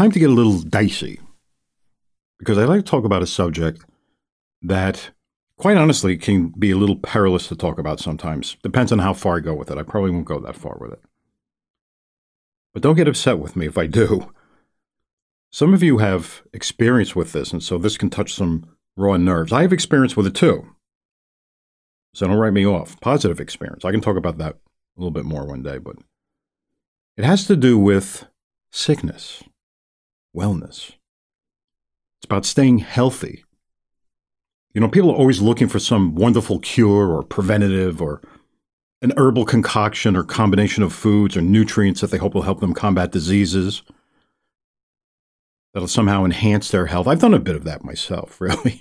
time to get a little dicey because I like to talk about a subject that, quite honestly, can be a little perilous to talk about sometimes. Depends on how far I go with it. I probably won't go that far with it. But don't get upset with me if I do. Some of you have experience with this, and so this can touch some raw nerves. I have experience with it too. So don't write me off. Positive experience. I can talk about that a little bit more one day, but it has to do with sickness, wellness. It's about staying healthy. You know, people are always looking for some wonderful cure or preventative or an herbal concoction or combination of foods or nutrients that they hope will help them combat diseases that'll somehow enhance their health. I've done a bit of that myself, really.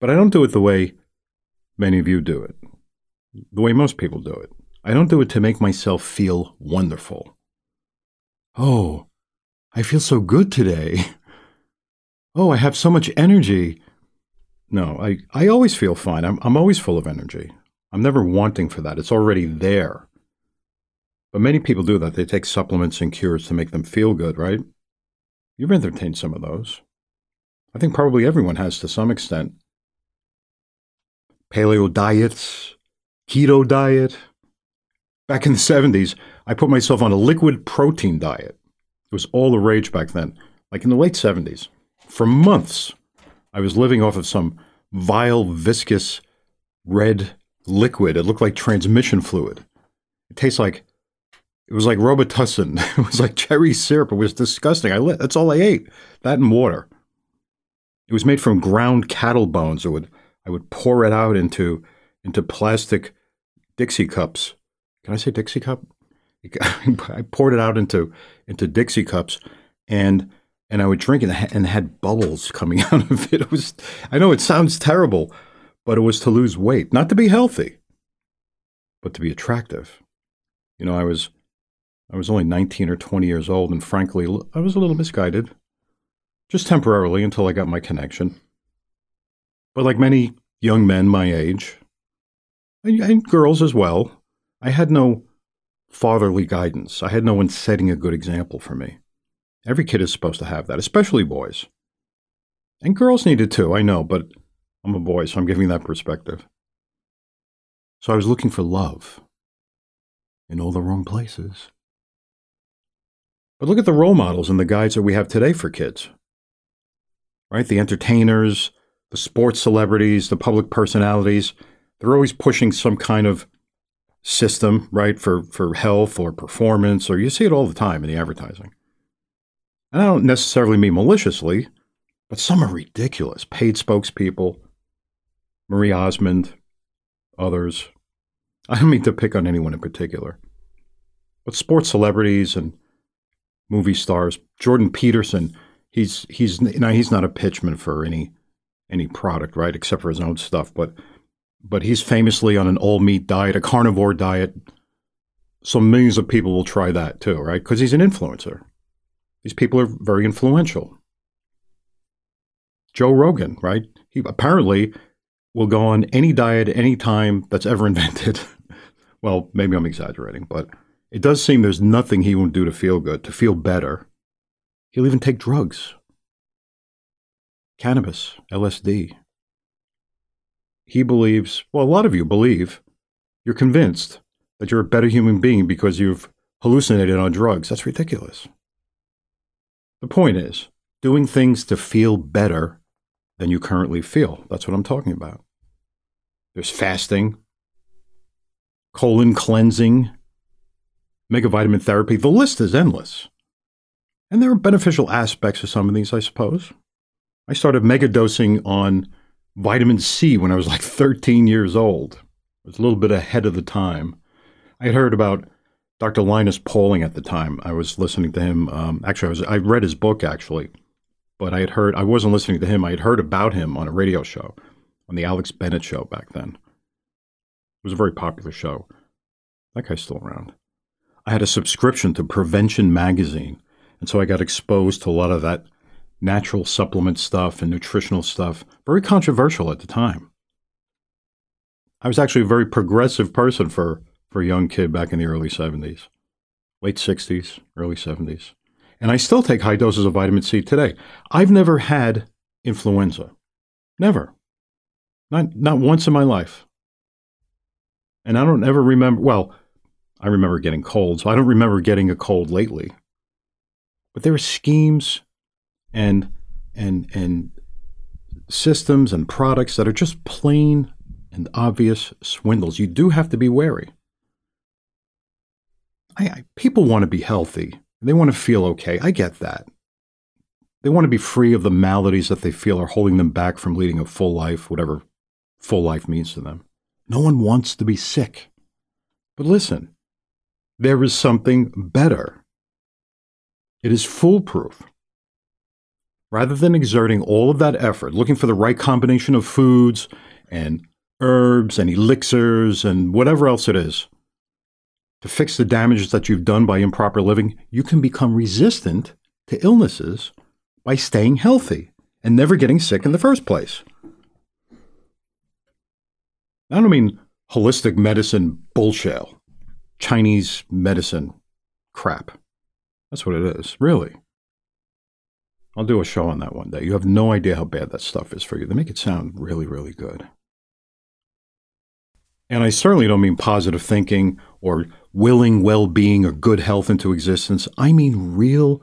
but I don't do it the way many of you do it, the way most people do it. I don't do it to make myself feel wonderful. Oh, I feel so good today. Oh, I have so much energy. No, I, I always feel fine. I'm, I'm always full of energy. I'm never wanting for that. It's already there. But many people do that. They take supplements and cures to make them feel good, right? You've entertained some of those. I think probably everyone has to some extent. Paleo diets, keto diet. Back in the 70s, I put myself on a liquid protein diet. It was all the rage back then, like in the late 70s. For months, I was living off of some vile, viscous, red liquid. It looked like transmission fluid. It tastes like it was like Robitussin. It was like cherry syrup. It was disgusting. I lit, that's all I ate. That and water. It was made from ground cattle bones. I would I would pour it out into into plastic Dixie cups. Can I say Dixie cup? I poured it out into into Dixie cups, and and I would drink it and had bubbles coming out of it. It was I know it sounds terrible, but it was to lose weight, not to be healthy, but to be attractive. You know, I was I was only 19 or 20 years old, and frankly, I was a little misguided, just temporarily until I got my connection. But like many young men my age, and girls as well, I had no fatherly guidance. I had no one setting a good example for me. Every kid is supposed to have that, especially boys. And girls need it too, I know, but I'm a boy, so I'm giving that perspective. So I was looking for love in all the wrong places. But look at the role models and the guides that we have today for kids. Right? The entertainers, the sports celebrities, the public personalities, they're always pushing some kind of system, right, for, for health or performance, or you see it all the time in the advertising. And I don't necessarily mean maliciously, but some are ridiculous. Paid spokespeople, Marie Osmond, others. I don't mean to pick on anyone in particular, but sports celebrities and movie stars. Jordan Peterson, he's he's know, he's not a pitchman for any any product, right, except for his own stuff. But but he's famously on an all meat diet, a carnivore diet. So millions of people will try that too, right? Because he's an influencer. These people are very influential. Joe Rogan, right? He apparently will go on any diet anytime that's ever invented. well, maybe I'm exaggerating, but it does seem there's nothing he won't do to feel good, to feel better. He'll even take drugs. Cannabis, LSD. He believes, well, a lot of you believe, you're convinced that you're a better human being because you've hallucinated on drugs. That's ridiculous. The point is, doing things to feel better than you currently feel. That's what I'm talking about. There's fasting, colon cleansing, megavitamin therapy. The list is endless. And there are beneficial aspects to some of these, I suppose. I started megadosing on vitamin C when I was like 13 years old. I was a little bit ahead of the time. I had heard about Dr. Linus Pauling at the time. I was listening to him. Um, actually, I was I read his book actually, but I had heard I wasn't listening to him. I had heard about him on a radio show, on the Alex Bennett show back then. It was a very popular show. That guy's still around. I had a subscription to Prevention Magazine. And so I got exposed to a lot of that natural supplement stuff and nutritional stuff. Very controversial at the time. I was actually a very progressive person for, for a young kid back in the early 70s, late 60s, early 70s. And I still take high doses of vitamin C today. I've never had influenza. Never. Not, not once in my life. And I don't ever remember, well, I remember getting colds. So I don't remember getting a cold lately. But there are schemes and and and systems and products that are just plain and obvious swindles. You do have to be wary. I, I, people want to be healthy. They want to feel okay. I get that. They want to be free of the maladies that they feel are holding them back from leading a full life, whatever full life means to them. No one wants to be sick. But listen, there is something better. It is foolproof. Rather than exerting all of that effort, looking for the right combination of foods and herbs and elixirs and whatever else it is to fix the damages that you've done by improper living, you can become resistant to illnesses by staying healthy and never getting sick in the first place. I don't mean holistic medicine bullshit, Chinese medicine crap. That's what it is, really. I'll do a show on that one day. You have no idea how bad that stuff is for you. They make it sound really, really good. And I certainly don't mean positive thinking or willing well being or good health into existence. I mean real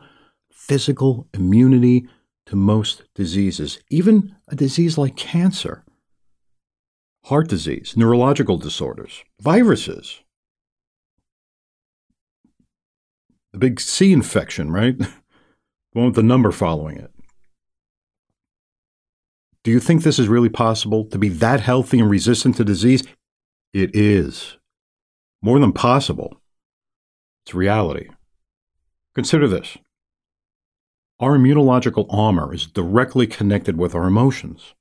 physical immunity to most diseases, even a disease like cancer, heart disease, neurological disorders, viruses. The big C infection, right? one with the number following it. Do you think this is really possible to be that healthy and resistant to disease? It is. More than possible. It's reality. Consider this our immunological armor is directly connected with our emotions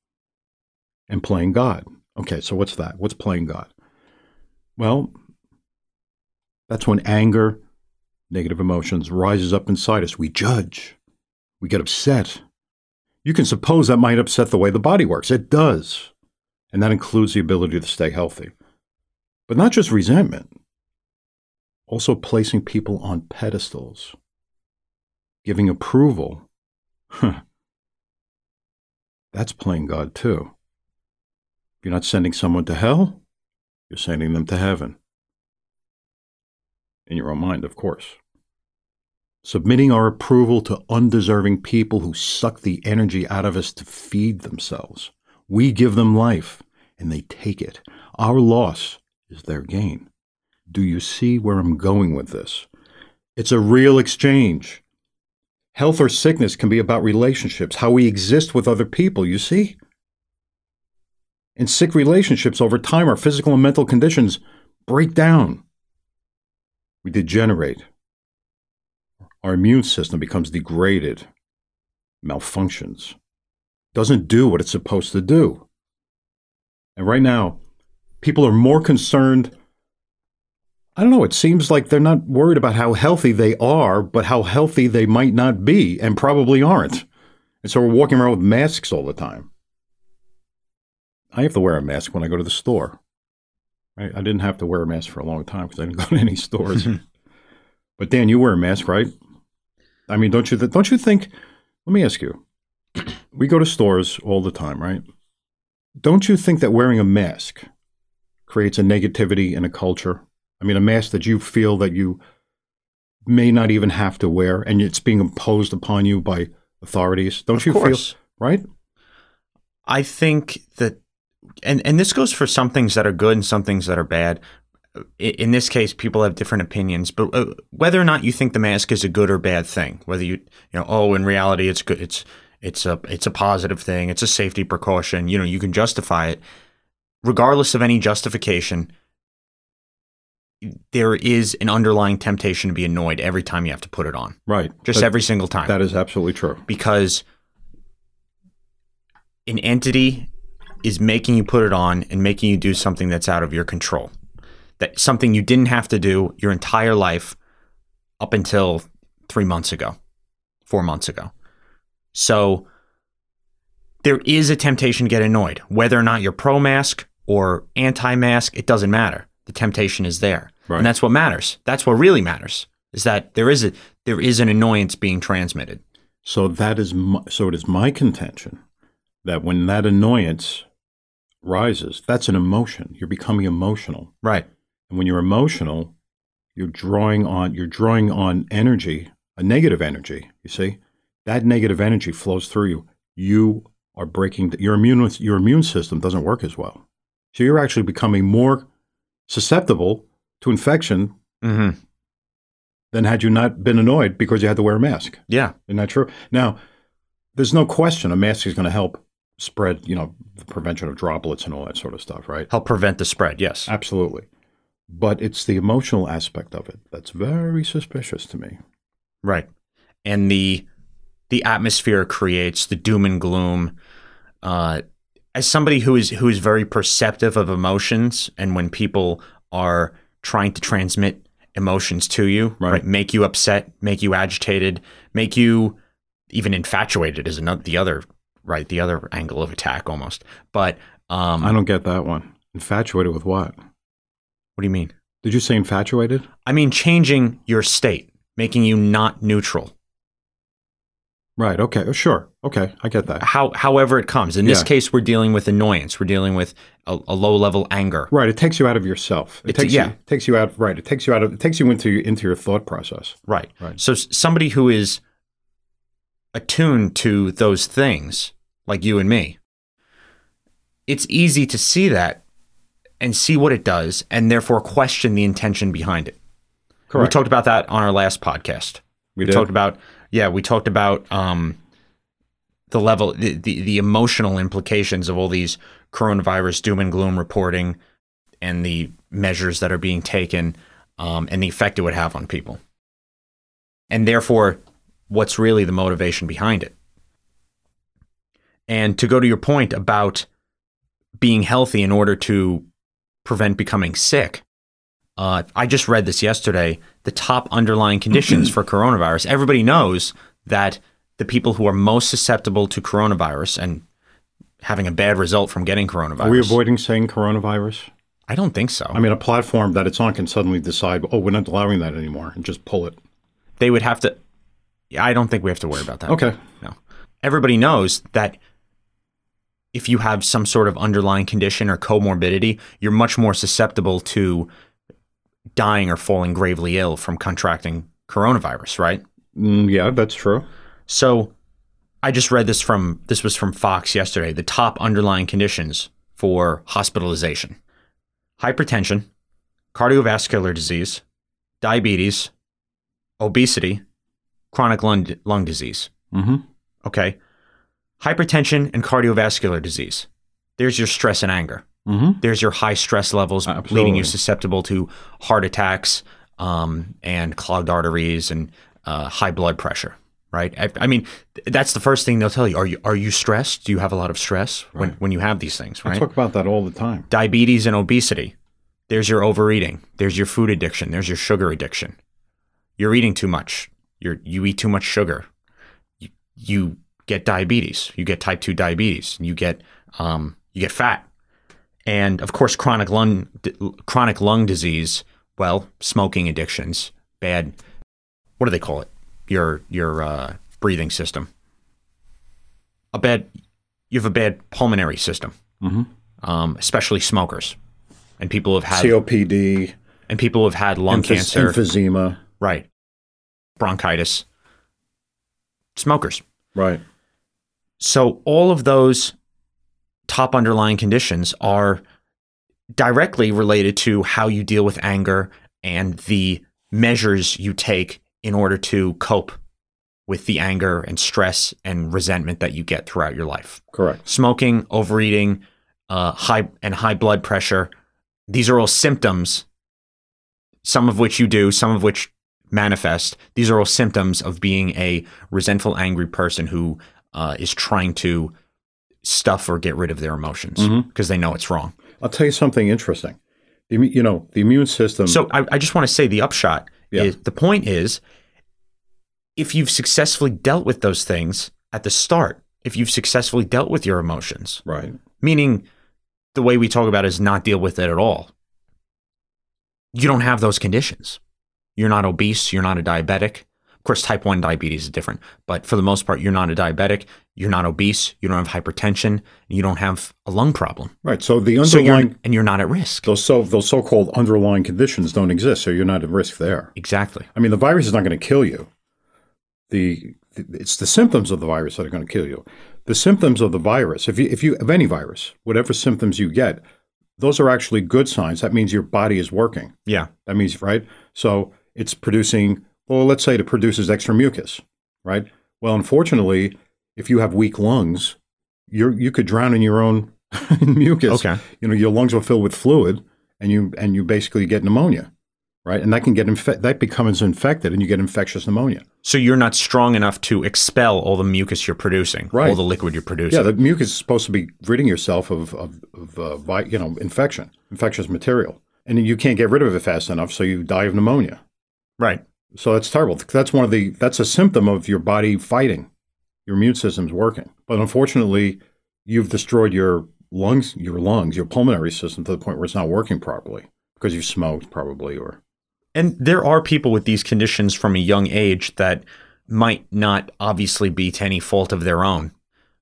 and playing God. Okay, so what's that? What's playing God? Well, that's when anger, negative emotions rises up inside us. We judge. We get upset. You can suppose that might upset the way the body works. It does. And that includes the ability to stay healthy. But not just resentment, also placing people on pedestals, giving approval. That's playing God too. You're not sending someone to hell, you're sending them to heaven. In your own mind, of course. Submitting our approval to undeserving people who suck the energy out of us to feed themselves. We give them life, and they take it. Our loss is their gain. Do you see where I'm going with this? It's a real exchange. Health or sickness can be about relationships, how we exist with other people, you see? In sick relationships, over time, our physical and mental conditions break down. We degenerate. Our immune system becomes degraded, malfunctions, doesn't do what it's supposed to do. And right now, people are more concerned. I don't know, it seems like they're not worried about how healthy they are, but how healthy they might not be and probably aren't. And so we're walking around with masks all the time. I have to wear a mask when I go to the store. I, I didn't have to wear a mask for a long time because I didn't go to any stores. but Dan, you wear a mask, right? I mean, don't you th- don't you think? Let me ask you. We go to stores all the time, right? Don't you think that wearing a mask creates a negativity in a culture. I mean, a mask that you feel that you may not even have to wear, and it's being imposed upon you by authorities. Don't of you course. feel right? I think that, and and this goes for some things that are good and some things that are bad. In this case, people have different opinions, but uh, whether or not you think the mask is a good or bad thing, whether you you know, oh, in reality, it's good, it's it's a it's a positive thing, it's a safety precaution. You know, you can justify it regardless of any justification, there is an underlying temptation to be annoyed every time you have to put it on. Right. Just that, every single time. That is absolutely true. Because an entity is making you put it on and making you do something that's out of your control. That something you didn't have to do your entire life up until 3 months ago, 4 months ago. So there is a temptation to get annoyed. Whether or not you're pro mask or anti mask, it doesn't matter. The temptation is there. Right. And that's what matters. That's what really matters is that there is a there is an annoyance being transmitted. So that is my, so it is my contention that when that annoyance rises, that's an emotion. You're becoming emotional. Right. And when you're emotional, you're drawing on you're drawing on energy, a negative energy, you see? That negative energy flows through you. You are breaking your immune your immune system doesn't work as well. So you're actually becoming more susceptible to infection Mm-hmm. than had you not been annoyed because you had to wear a mask. Yeah. Isn't that true? Now, there's no question a mask is going to help spread, you know, the prevention of droplets and all that sort of stuff, right? Help prevent the spread. Yes. Absolutely. But it's the emotional aspect of it that's very suspicious to me. Right. And the the atmosphere creates, the doom and gloom. Uh, as somebody who is who is very perceptive of emotions, and when people are trying to transmit emotions to you, Right. make you upset, make you agitated, make you even infatuated is another the other right the other angle of attack almost. But um, I don't get that one. Infatuated with what? what do you mean? Did you say infatuated? I mean changing your state, making you not neutral. Right. Okay. Oh, sure. Okay. I get that. how however it comes. In this Yeah. case, we're dealing with annoyance. We're dealing with a, a low level anger. Right. It takes you out of yourself. It It's- takes yeah. you takes you out. Right. It takes you out of. It takes you into into your thought process. Right. Right. So somebody who is attuned to those things, like you and me, it's easy to see that and see what it does, and therefore question the intention behind it. We talked about that on our last podcast. We we talked about yeah we talked about um, the level the, the the emotional implications of all these coronavirus doom and gloom reporting and the measures that are being taken um, and the effect it would have on people. And therefore what's really the motivation behind it and to go to your point about being healthy in order to prevent becoming sick uh, I just read this yesterday. The top underlying conditions for coronavirus. Everybody knows that the people who are most susceptible to coronavirus and having a bad result from getting coronavirus. Are we avoiding saying coronavirus? I don't think so. I mean, a platform that it's on can suddenly decide, oh, we're not allowing that anymore, and just pull it. they would have to. Yeah, I don't think we have to worry about that. Okay. No. Everybody knows that if you have some sort of underlying condition or comorbidity, you're much more susceptible to dying or falling gravely ill from contracting coronavirus, right? Mm, yeah, that's true. So I just read this from this was from Fox yesterday. The top underlying conditions for hospitalization. Hypertension, cardiovascular disease, diabetes, obesity, chronic lung, lung disease. Mm-hmm. Okay? Hypertension and cardiovascular disease. There's your stress and anger. Mm-hmm. There's your high stress levels, leading you susceptible to heart attacks um, and clogged arteries and uh, high blood pressure. Right? I, I mean, that's the first thing they'll tell you. Are you are you stressed? Do you have a lot of stress when, when you have these things? Right. I talk about that all the time. Diabetes and obesity. There's your overeating. There's your food addiction. There's your sugar addiction. You're eating too much. You're you eat too much sugar. You, you get diabetes. You get type two diabetes. You get um, you get fat, and of course chronic lung chronic lung disease. Well, smoking addictions, bad. What do they call it? Your your uh, breathing system. A bad. You have a bad pulmonary system, Mm-hmm. um, especially smokers, and people who have had COPD, and people who have had lung cancer, emphysema. right? Bronchitis. Smokers. Right. So all of those top underlying conditions are directly related to how you deal with anger and the measures you take in order to cope with the anger and stress and resentment that you get throughout your life. Correct. Smoking, overeating, uh, high and high blood pressure. These are all symptoms, some of which you do, some of which manifest. These are all symptoms of being a resentful, angry person who uh, is trying to stuff or get rid of their emotions Mhm. because they know it's wrong. I'll tell you something interesting. The You know, the immune system. So I, I just want to say the upshot Yeah. is the point is if you've successfully dealt with those things at the start, if you've successfully dealt with your emotions, right. meaning the way we talk about is not deal with it at all, you don't have those conditions. You're not obese. You're not a diabetic. Of course, type 1 diabetes is different, but for the most part, you're not a diabetic. You're not obese. You don't have hypertension. You don't have a lung problem. Right. So the So you're, underlying and you're not at risk. those so those so-called underlying conditions don't exist, so you're not at risk there. Exactly. I mean, the virus is not going to kill you. The it's the symptoms of the virus that are going to kill you. The symptoms of the virus, if you if you have any virus, whatever symptoms you get, those are actually good signs. That means your body is working. Yeah. That means right. So it's producing. Well, let's say it produces extra mucus, right? Well, unfortunately, if you have weak lungs, you you could drown in your own mucus. Okay. You know, your lungs will fill with fluid, and you and you basically get pneumonia, right? And that can get infe- that becomes infected, and you get infectious pneumonia. So you're not strong enough to expel all the mucus you're producing, Right. all the liquid you're producing. Yeah, the mucus is supposed to be ridding yourself of of, of uh, vi- you know infection, infectious material, and you can't get rid of it fast enough, so you die of pneumonia. right. So that's terrible. That's one of the that's a symptom of your body fighting. Your immune system's working. But unfortunately, you've destroyed your lungs, your lungs, your pulmonary system to the point where it's not working properly because you've smoked probably or And there are people with these conditions from a young age that might not obviously be to any fault of their own.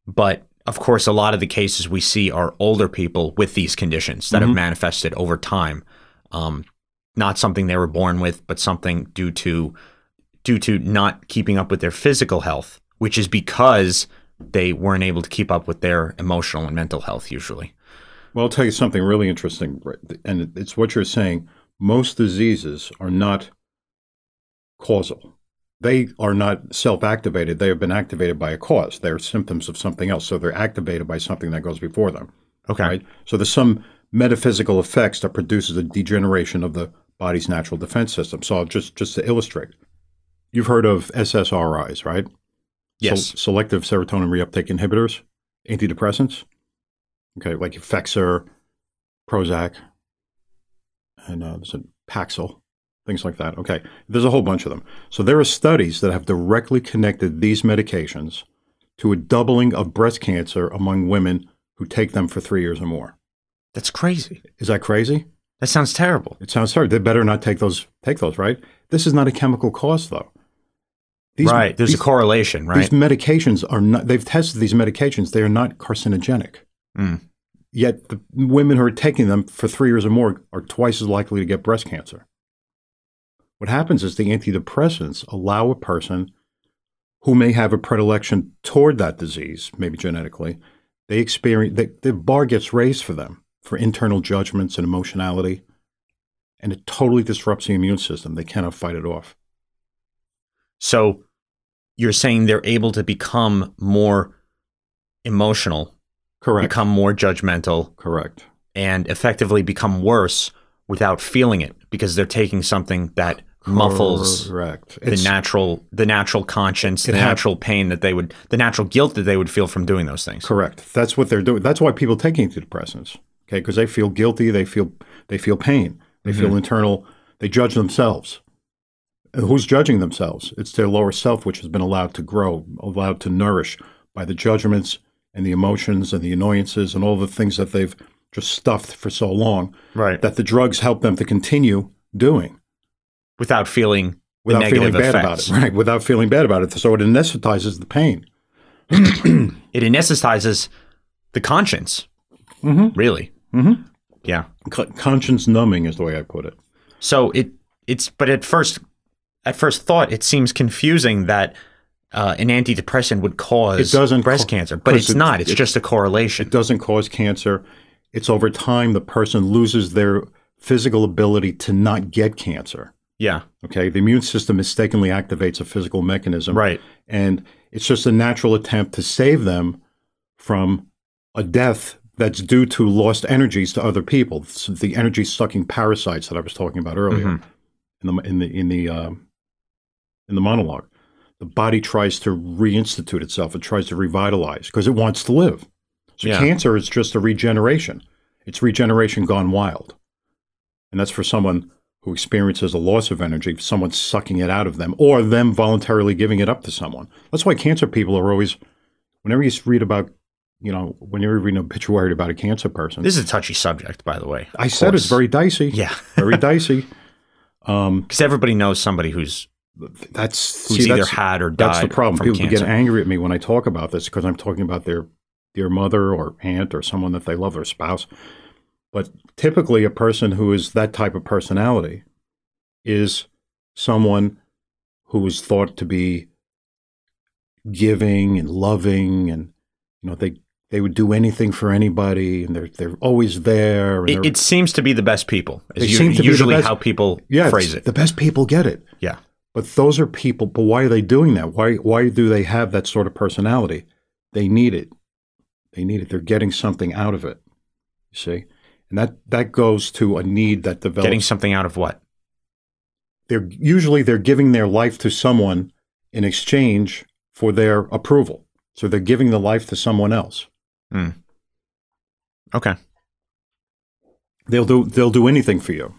But of course, a lot of the cases we see are older people with these conditions that have Mhm. manifested over time. Um, not something they were born with, but something due to due to not keeping up with their physical health, which is because they weren't able to keep up with their emotional and mental health usually. Well, I'll tell you something really interesting, and it's what you're saying. Most diseases are not causal. They are not self-activated. They have been activated by a cause. They're symptoms of something else, so they're activated by something that goes before them. Okay. Right. So there's some metaphysical effects that produces a degeneration of the body's natural defense system. So just just to illustrate, you've heard of SSRIs, right? Yes. Se- selective serotonin reuptake inhibitors, antidepressants. Okay, like Effexor, Prozac, and uh, there's a Paxil, things like that. Okay, there's a whole bunch of them. So there are studies that have directly connected these medications to a doubling of breast cancer among women who take them for three years or more. That's crazy. Is that crazy? That sounds terrible. It sounds terrible. They better not take those. Take those, right? This is not a chemical cause, though. These, right. There's these, a correlation, right? These medications are not. They've tested these medications. They are not carcinogenic. Mm. Yet the women who are taking them for three years or more are twice as likely to get breast cancer. What happens is the antidepressants allow a person who may have a predilection toward that disease, maybe genetically, they experience they, the bar gets raised for them for internal judgments and emotionality, and it totally disrupts the immune system. They cannot fight it off. So you're saying they're able to become more emotional, Correct. become more judgmental, Correct. and effectively become worse without feeling it because they're taking something that muffles Correct. the natural the natural conscience, the hap- natural pain that they would the natural guilt that they would feel from doing those things. Correct. That's what they're doing. That's why people take antidepressants. Okay, because they feel guilty. They feel they feel pain. They feel internal. They judge themselves. Who's judging themselves? It's their lower self, which has been allowed to grow, allowed to nourish by the judgments and the emotions and the annoyances and all the things that they've just stuffed for so long Right. that the drugs help them to continue doing without feeling without feeling bad effects. about it. Right, without feeling bad about it. So it anesthetizes the pain. It anesthetizes the conscience. Mm-hmm. Really. Mm-hmm. Yeah. conscience numbing is the way I put it. So it it's but at first at first thought it seems confusing that uh, an antidepressant would cause It doesn't breast co- cancer, but it's it- not. It's it- just a correlation. It doesn't cause cancer. It's over time the person loses their physical ability to not get cancer. yeah. Okay, the immune system mistakenly activates a physical mechanism, Right. And it's just a natural attempt to save them from a death that's due to lost energies to other people. So the energy sucking parasites that I was talking about earlier Mhm. in the in the in the um, in the monologue. The body tries to reinstitute itself. It tries to revitalize because it wants to live. So Yeah. cancer is just a regeneration. It's regeneration gone wild, and that's for someone who experiences a loss of energy, someone sucking it out of them, or them voluntarily giving it up to someone. That's why cancer people are always. Whenever you read about, you know, when you're reading an obituary about a cancer person, This is a touchy subject, by the way. I Of said it's very dicey. Yeah. very dicey. Um, Because everybody knows somebody who's that's who's see, either that's, had or died that's the problem. People cancer. get angry at me when I talk about this because I'm talking about their their mother or aunt or someone that they love, their spouse. But typically, a person who is that type of personality is someone who is thought to be giving and loving, and you know they they would do anything for anybody, and they're they're always there. And It, they're- it seems to be the best people. Is They u- to be the usually best- how people yeah, phrase it. The best people get it. Yeah. But those are people. But why are they doing that? Why why do they have that sort of personality? They need it. They need it. They're getting something out of it. You see, and that that goes to a need that develops. Getting something out of what? they're usually they're giving their life to someone in exchange for their approval. So they're giving the life to someone else. Okay. They'll do they'll do anything for you.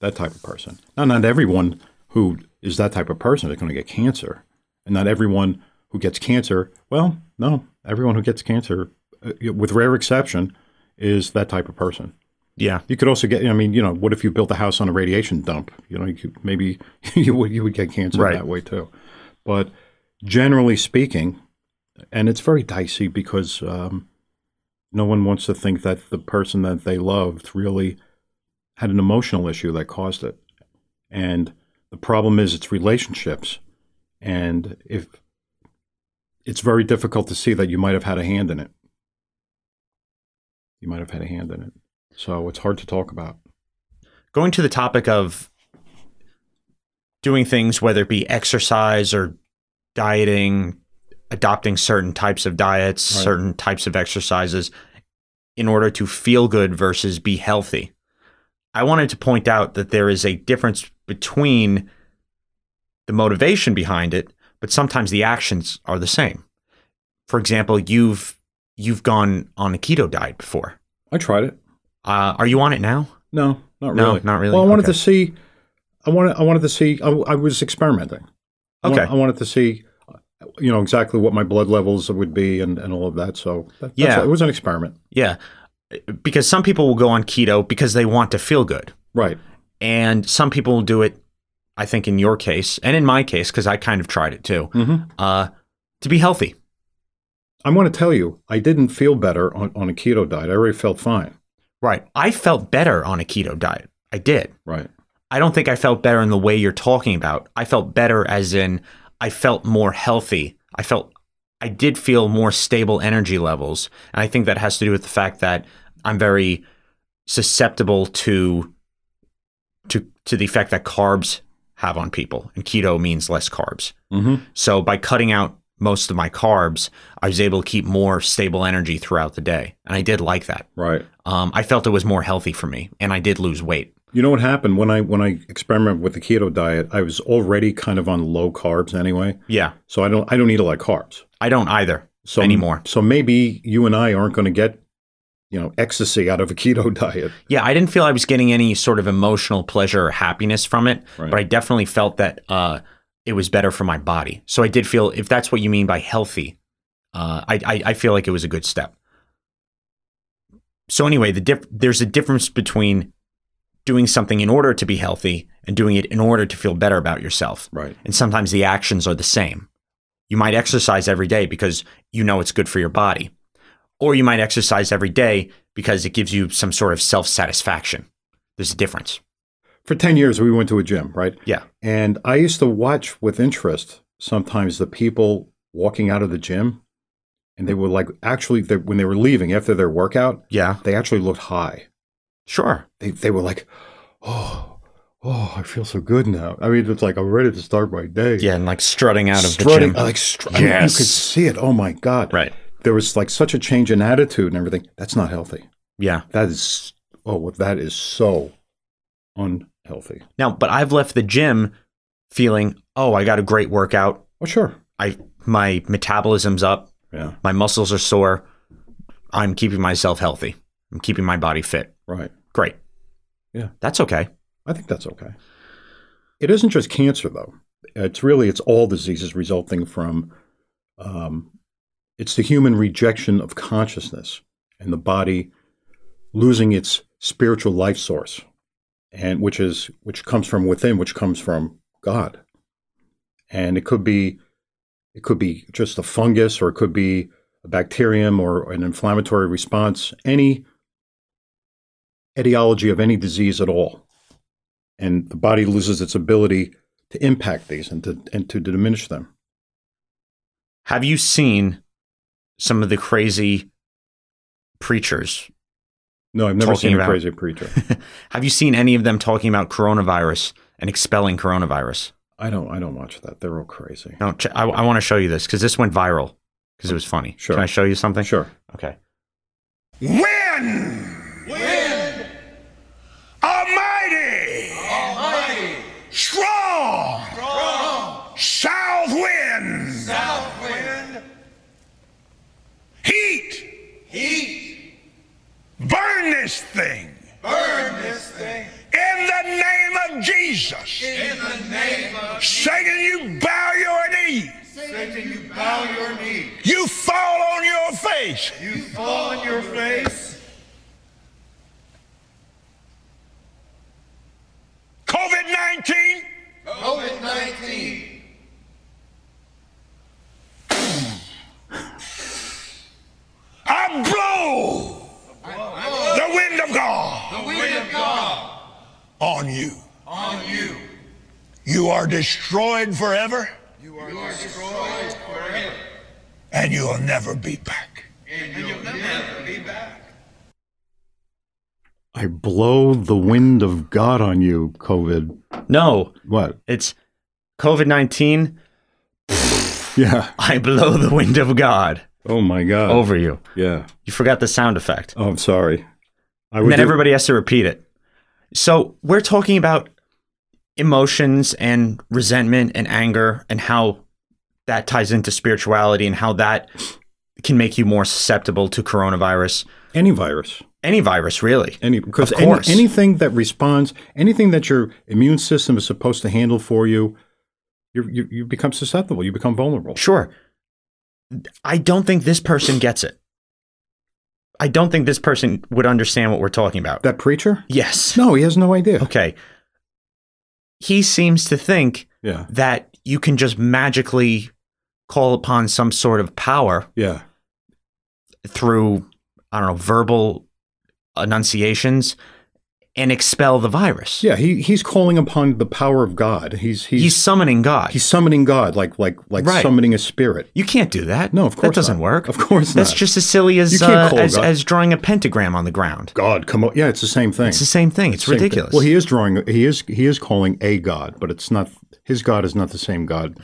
That type of person. Now, not everyone who is that type of person is going to get cancer, and not everyone who gets cancer. Well, no, everyone who gets cancer, uh, with rare exception, is that type of person. Yeah. You could also get. I mean, you know, what if you built a house on a radiation dump? You know, you could, maybe you would you would get cancer Right. that way too. But generally speaking, and it's very dicey because um, no one wants to think that the person that they loved really had an emotional issue that caused it. And the problem is, it's relationships, and if it's very difficult to see that you might have had a hand in it. You might have had a hand in it. So it's hard to talk about. Going to the topic of doing things, whether it be exercise or dieting, adopting certain types of diets, Right. certain types of exercises in order to feel good versus be healthy. I wanted to point out that there is a difference between the motivation behind it, but sometimes the actions are the same. For example, you've you've gone on a keto diet before. I tried it. Uh, are you on it now? No, not No, really. not really? Well, I wanted Okay. to see. I wanted. I wanted to see. I, I was experimenting. I Okay. I wanted to see, you know, exactly what my blood levels would be and, and all of that. So that, Yeah. it was an experiment. Yeah. Because some people will go on keto because they want to feel good. Right. And some people will do it, I think in your case, and in my case, because I kind of tried it too, Mm-hmm. uh, to be healthy. I want to tell you, I didn't feel better on, on a keto diet. I already felt fine. Right. I felt better on a keto diet. I did. Right. I don't think I felt better in the way you're talking about. I felt better as in I felt more healthy. I felt I did feel more stable energy levels. And I think that has to do with the fact that I'm very susceptible to to to the effect that carbs have on people. And keto means less carbs. Mm-hmm. So by cutting out most of my carbs, I was able to keep more stable energy throughout the day. And I did like that. Right. Um, I felt it was more healthy for me and I did lose weight. You know what happened when I when I experimented with the keto diet? I was already kind of on low carbs anyway, Yeah. so I don't I don't eat a lot of carbs. I don't either. so anymore. So maybe you and I aren't going to get, you know, ecstasy out of a keto diet. Yeah, I didn't feel I was getting any sort of emotional pleasure or happiness from it, Right. but I definitely felt that uh, it was better for my body. So I did feel, if that's what you mean by healthy, uh, I, I I feel like it was a good step. So anyway, the diff- there's a difference between doing something in order to be healthy and doing it in order to feel better about yourself. Right. And sometimes the actions are the same. You might exercise every day because you know it's good for your body. Or you might exercise every day because it gives you some sort of self satisfaction. There's a difference. For 10 years, we went to a gym, right? Yeah. And I used to watch with interest sometimes the people walking out of the gym. And they were like, actually, they, when they were leaving after their workout, Yeah. they actually looked high. Sure. They, they were like, oh, oh, I feel so good now. I mean, it's like I'm ready to start my day. Yeah. And like strutting out of Strutting, the gym. like, str- I mean, you could see it. Oh my God. right. There was like such a change in attitude and everything. That's not healthy. Yeah. That is, oh, that is so unhealthy. Now, but I've left the gym feeling, oh, I got a great workout. Oh, sure. I my metabolism's up. Yeah. My muscles are sore. I'm keeping myself healthy. I'm keeping my body fit. Right. Great. Yeah. That's okay. I think that's okay. It isn't just cancer, though. It's really it's all diseases resulting from. Um, it's the human rejection of consciousness and the body losing its spiritual life source. and which is which comes from within, which comes from God. And it could be it could be just a fungus or it could be a bacterium or an inflammatory response, any etiology of any disease at all. And the body loses its ability to impact these and to and to diminish them. Have you seen some of the crazy preachers? No, I've never Talking seen a crazy preacher. Have you seen any of them talking about coronavirus and expelling coronavirus? I don't I don't watch that. They're all crazy. No, ch- I, I want to show you this because this went viral because it was funny. Sure. Can I show you something? Sure. Okay. Win! Win! Almighty! Almighty! Strong! Strong! South wind! South wind! Heat! Heat! Burn this thing! Burn this thing! In the name of Jesus! In the name of Jesus. Satan, you bow your knee! Satan, you bow your knee! You fall on your face! You fall on your face! COVID 19. COVID 19. I blow the wind of God. The wind of God. On you. On you. You are destroyed forever. You are destroyed forever. And you'll never be back. And you'll never be back. I blow the wind of God on you, COVID. No, What? it's COVID 19. Yeah. I blow the wind of God Oh my God. over you. Yeah. You forgot the sound effect. Oh, I'm sorry. I And then do- everybody has to repeat it. So we're talking about emotions and resentment and anger and how that ties into spirituality and how that can make you more susceptible to coronavirus. any virus. Any virus, really. Any because any, anything that responds, anything that your immune system is supposed to handle for you, you you you become susceptible. You become vulnerable. Sure. I don't think this person gets it. I don't think this person would understand what we're talking about. That preacher? yes. No, he has no idea. Okay. He seems to think Yeah. that you can just magically call upon some sort of power Yeah. through, I don't know, verbal enunciations and expel the virus. Yeah. He he's calling upon the power of God. He's he's He's summoning God. He's summoning God, like like like Right. summoning a spirit. you can't do that. No, of course That doesn't not. work. Of course That's not. just as silly as uh, as, as drawing a pentagram on the ground. God, come on. Yeah, it's the same thing. It's the same thing. It's Same thing. ridiculous. Well, he is drawing. He is he is calling a God, but it's not his God is not the same God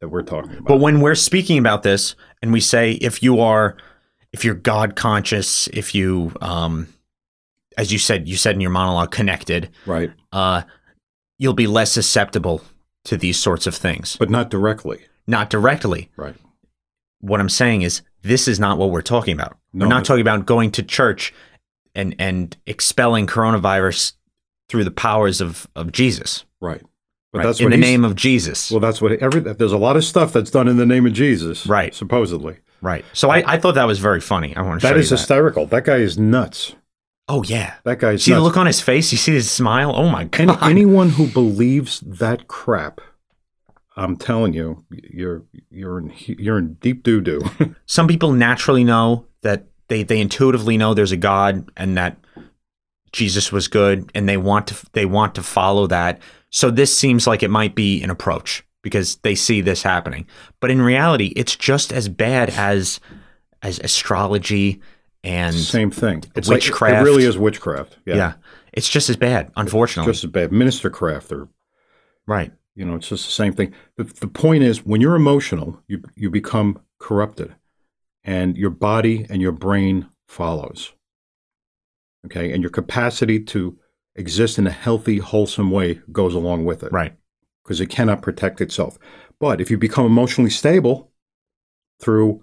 that we're talking about. But when we're speaking about this and we say if you are if you're God conscious, if you um as you said you said in your monologue connected, right, uh you'll be less susceptible to these sorts of things. but not directly. Not directly. Right. What I'm saying is this is not what we're talking about. No, we're not talking about going to church and and expelling coronavirus through the powers of of Jesus. Right. But right? that's in the name of Jesus. Well, that's what every. There's a lot of stuff that's done in the name of Jesus. Right. Supposedly, right. So I, I thought that was very funny. I want to you is that. hysterical. That guy is nuts. Oh yeah. That guy's See the look on his face? You see his smile? Oh my god. Any, anyone who believes that crap, I'm telling you, you're you're in you're in deep doo doo. Some people naturally know that they they intuitively know there's a God and that Jesus was good and they want to they want to follow that. So this seems like it might be an approach because they see this happening. But in reality, it's just as bad as as astrology and Same thing. It's Witchcraft. Like, it really is witchcraft. yeah. Yeah. It's just as bad, unfortunately. it's Just as bad. Ministercraft or right. You know, it's just the same thing. The, the point is, when you're emotional, you you become corrupted, and your body and your brain follows. Okay, and your capacity to exist in a healthy, wholesome way goes along with it, Right. Because it cannot protect itself. But if you become emotionally stable through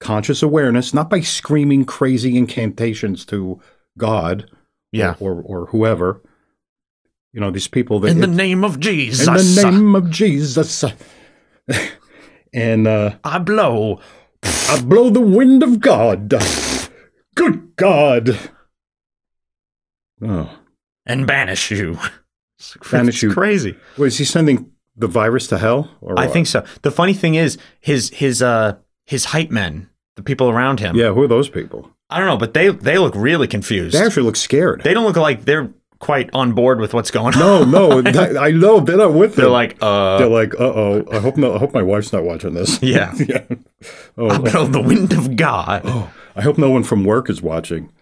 conscious awareness, not by screaming crazy incantations to God, Yeah. or or, or whoever, you know, these people that In the name of Jesus. in the name of Jesus. and uh, I blow. I blow the wind of God. Good God. Oh, and banish you. Banish you. crazy. Wait, is he sending the virus to hell? Or I what? think so. The funny thing is his his uh his hype men, the people around him. Yeah, who are those people? I don't know, but they they look really confused. They actually look scared. they don't look like they're quite on board with what's going on. no, no, that, I know they're not with They're like, uh, they're like, uh oh. I hope no. I hope my wife's not watching this. yeah. yeah. Oh, I the wind of God. oh, I hope no one from work is watching.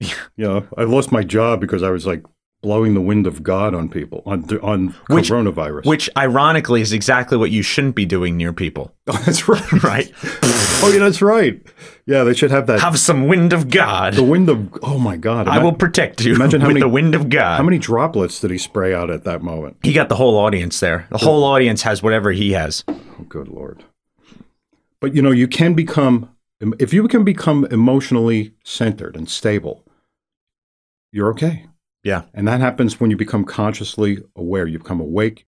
You know, I lost my job because I was like blowing the wind of God on people on on Which- coronavirus. Which ironically is exactly what you shouldn't be doing near people, oh, that's right. right? Oh, yeah, that's right. Yeah, they should have that. Have some wind of God. the wind of. Oh my God! I will protect you Imagine how with many- the wind of God. How many droplets did he spray out at that moment? he got the whole audience there. The whole audience has whatever he has. Oh, good lord! But you know, you can become if you can become emotionally centered and stable. You're okay. Yeah. And that happens when you become consciously aware. You become awake.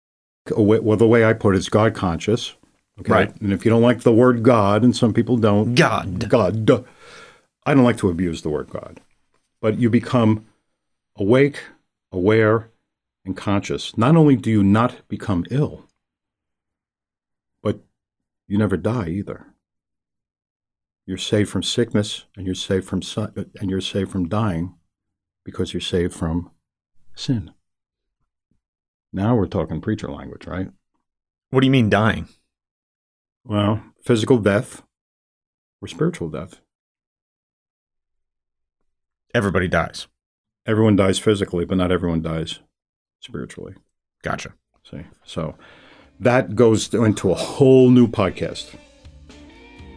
Awa- Well, the way I put it is God conscious. Okay. Right. And if you don't like the word God, and some people don't, God. God. I don't like to abuse the word God, but you become awake, aware, and conscious. Not only do you not become ill, but you never die either. You're saved from sickness, and you're saved from and you're saved from dying, because you're saved from sin. Now we're talking preacher language, right? What do you mean dying? Well, physical death or spiritual death. Everybody dies. Everyone dies physically, but not everyone dies spiritually. Gotcha. See, so that goes into a whole new podcast.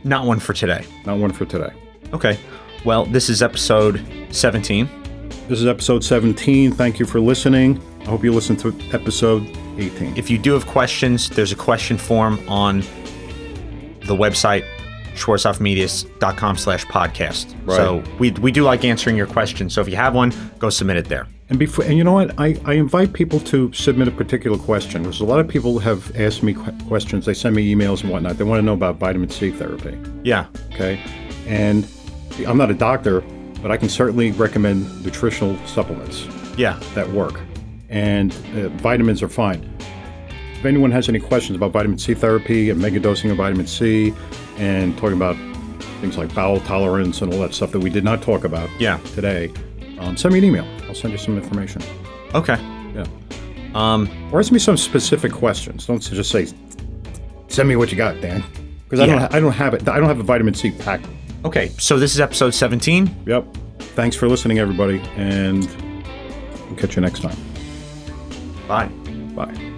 Not one for today. Not one for today. Okay. Well, this is episode 17. This is episode 17. Thank you for listening. I hope you listen to episode 18. If you do have questions, there's a question form on the website, schwarzhoffmedias.com slash podcast. Right. So we, we do like answering your questions. So if you have one, go submit it there. And before, and you know what? I, I invite people to submit a particular question because a lot of people have asked me que- questions. They send me emails and whatnot. They want to know about vitamin C therapy. Yeah. Okay, and I'm not a doctor, but I can certainly recommend nutritional supplements Yeah. that work, and uh, vitamins are fine. If anyone has any questions about vitamin C therapy and megadosing of vitamin C, and talking about things like bowel tolerance and all that stuff that we did not talk about Yeah. today, um, send me an email. I'll send you some information. Okay. Yeah. Um, Or ask me some specific questions. Don't just say, "Send me what you got, Dan," because I Yeah. don't. I don't have it. I don't have a vitamin C pack. Okay. So this is episode 17. Yep. Thanks for listening, everybody, and we'll catch you next time. Bye. Bye.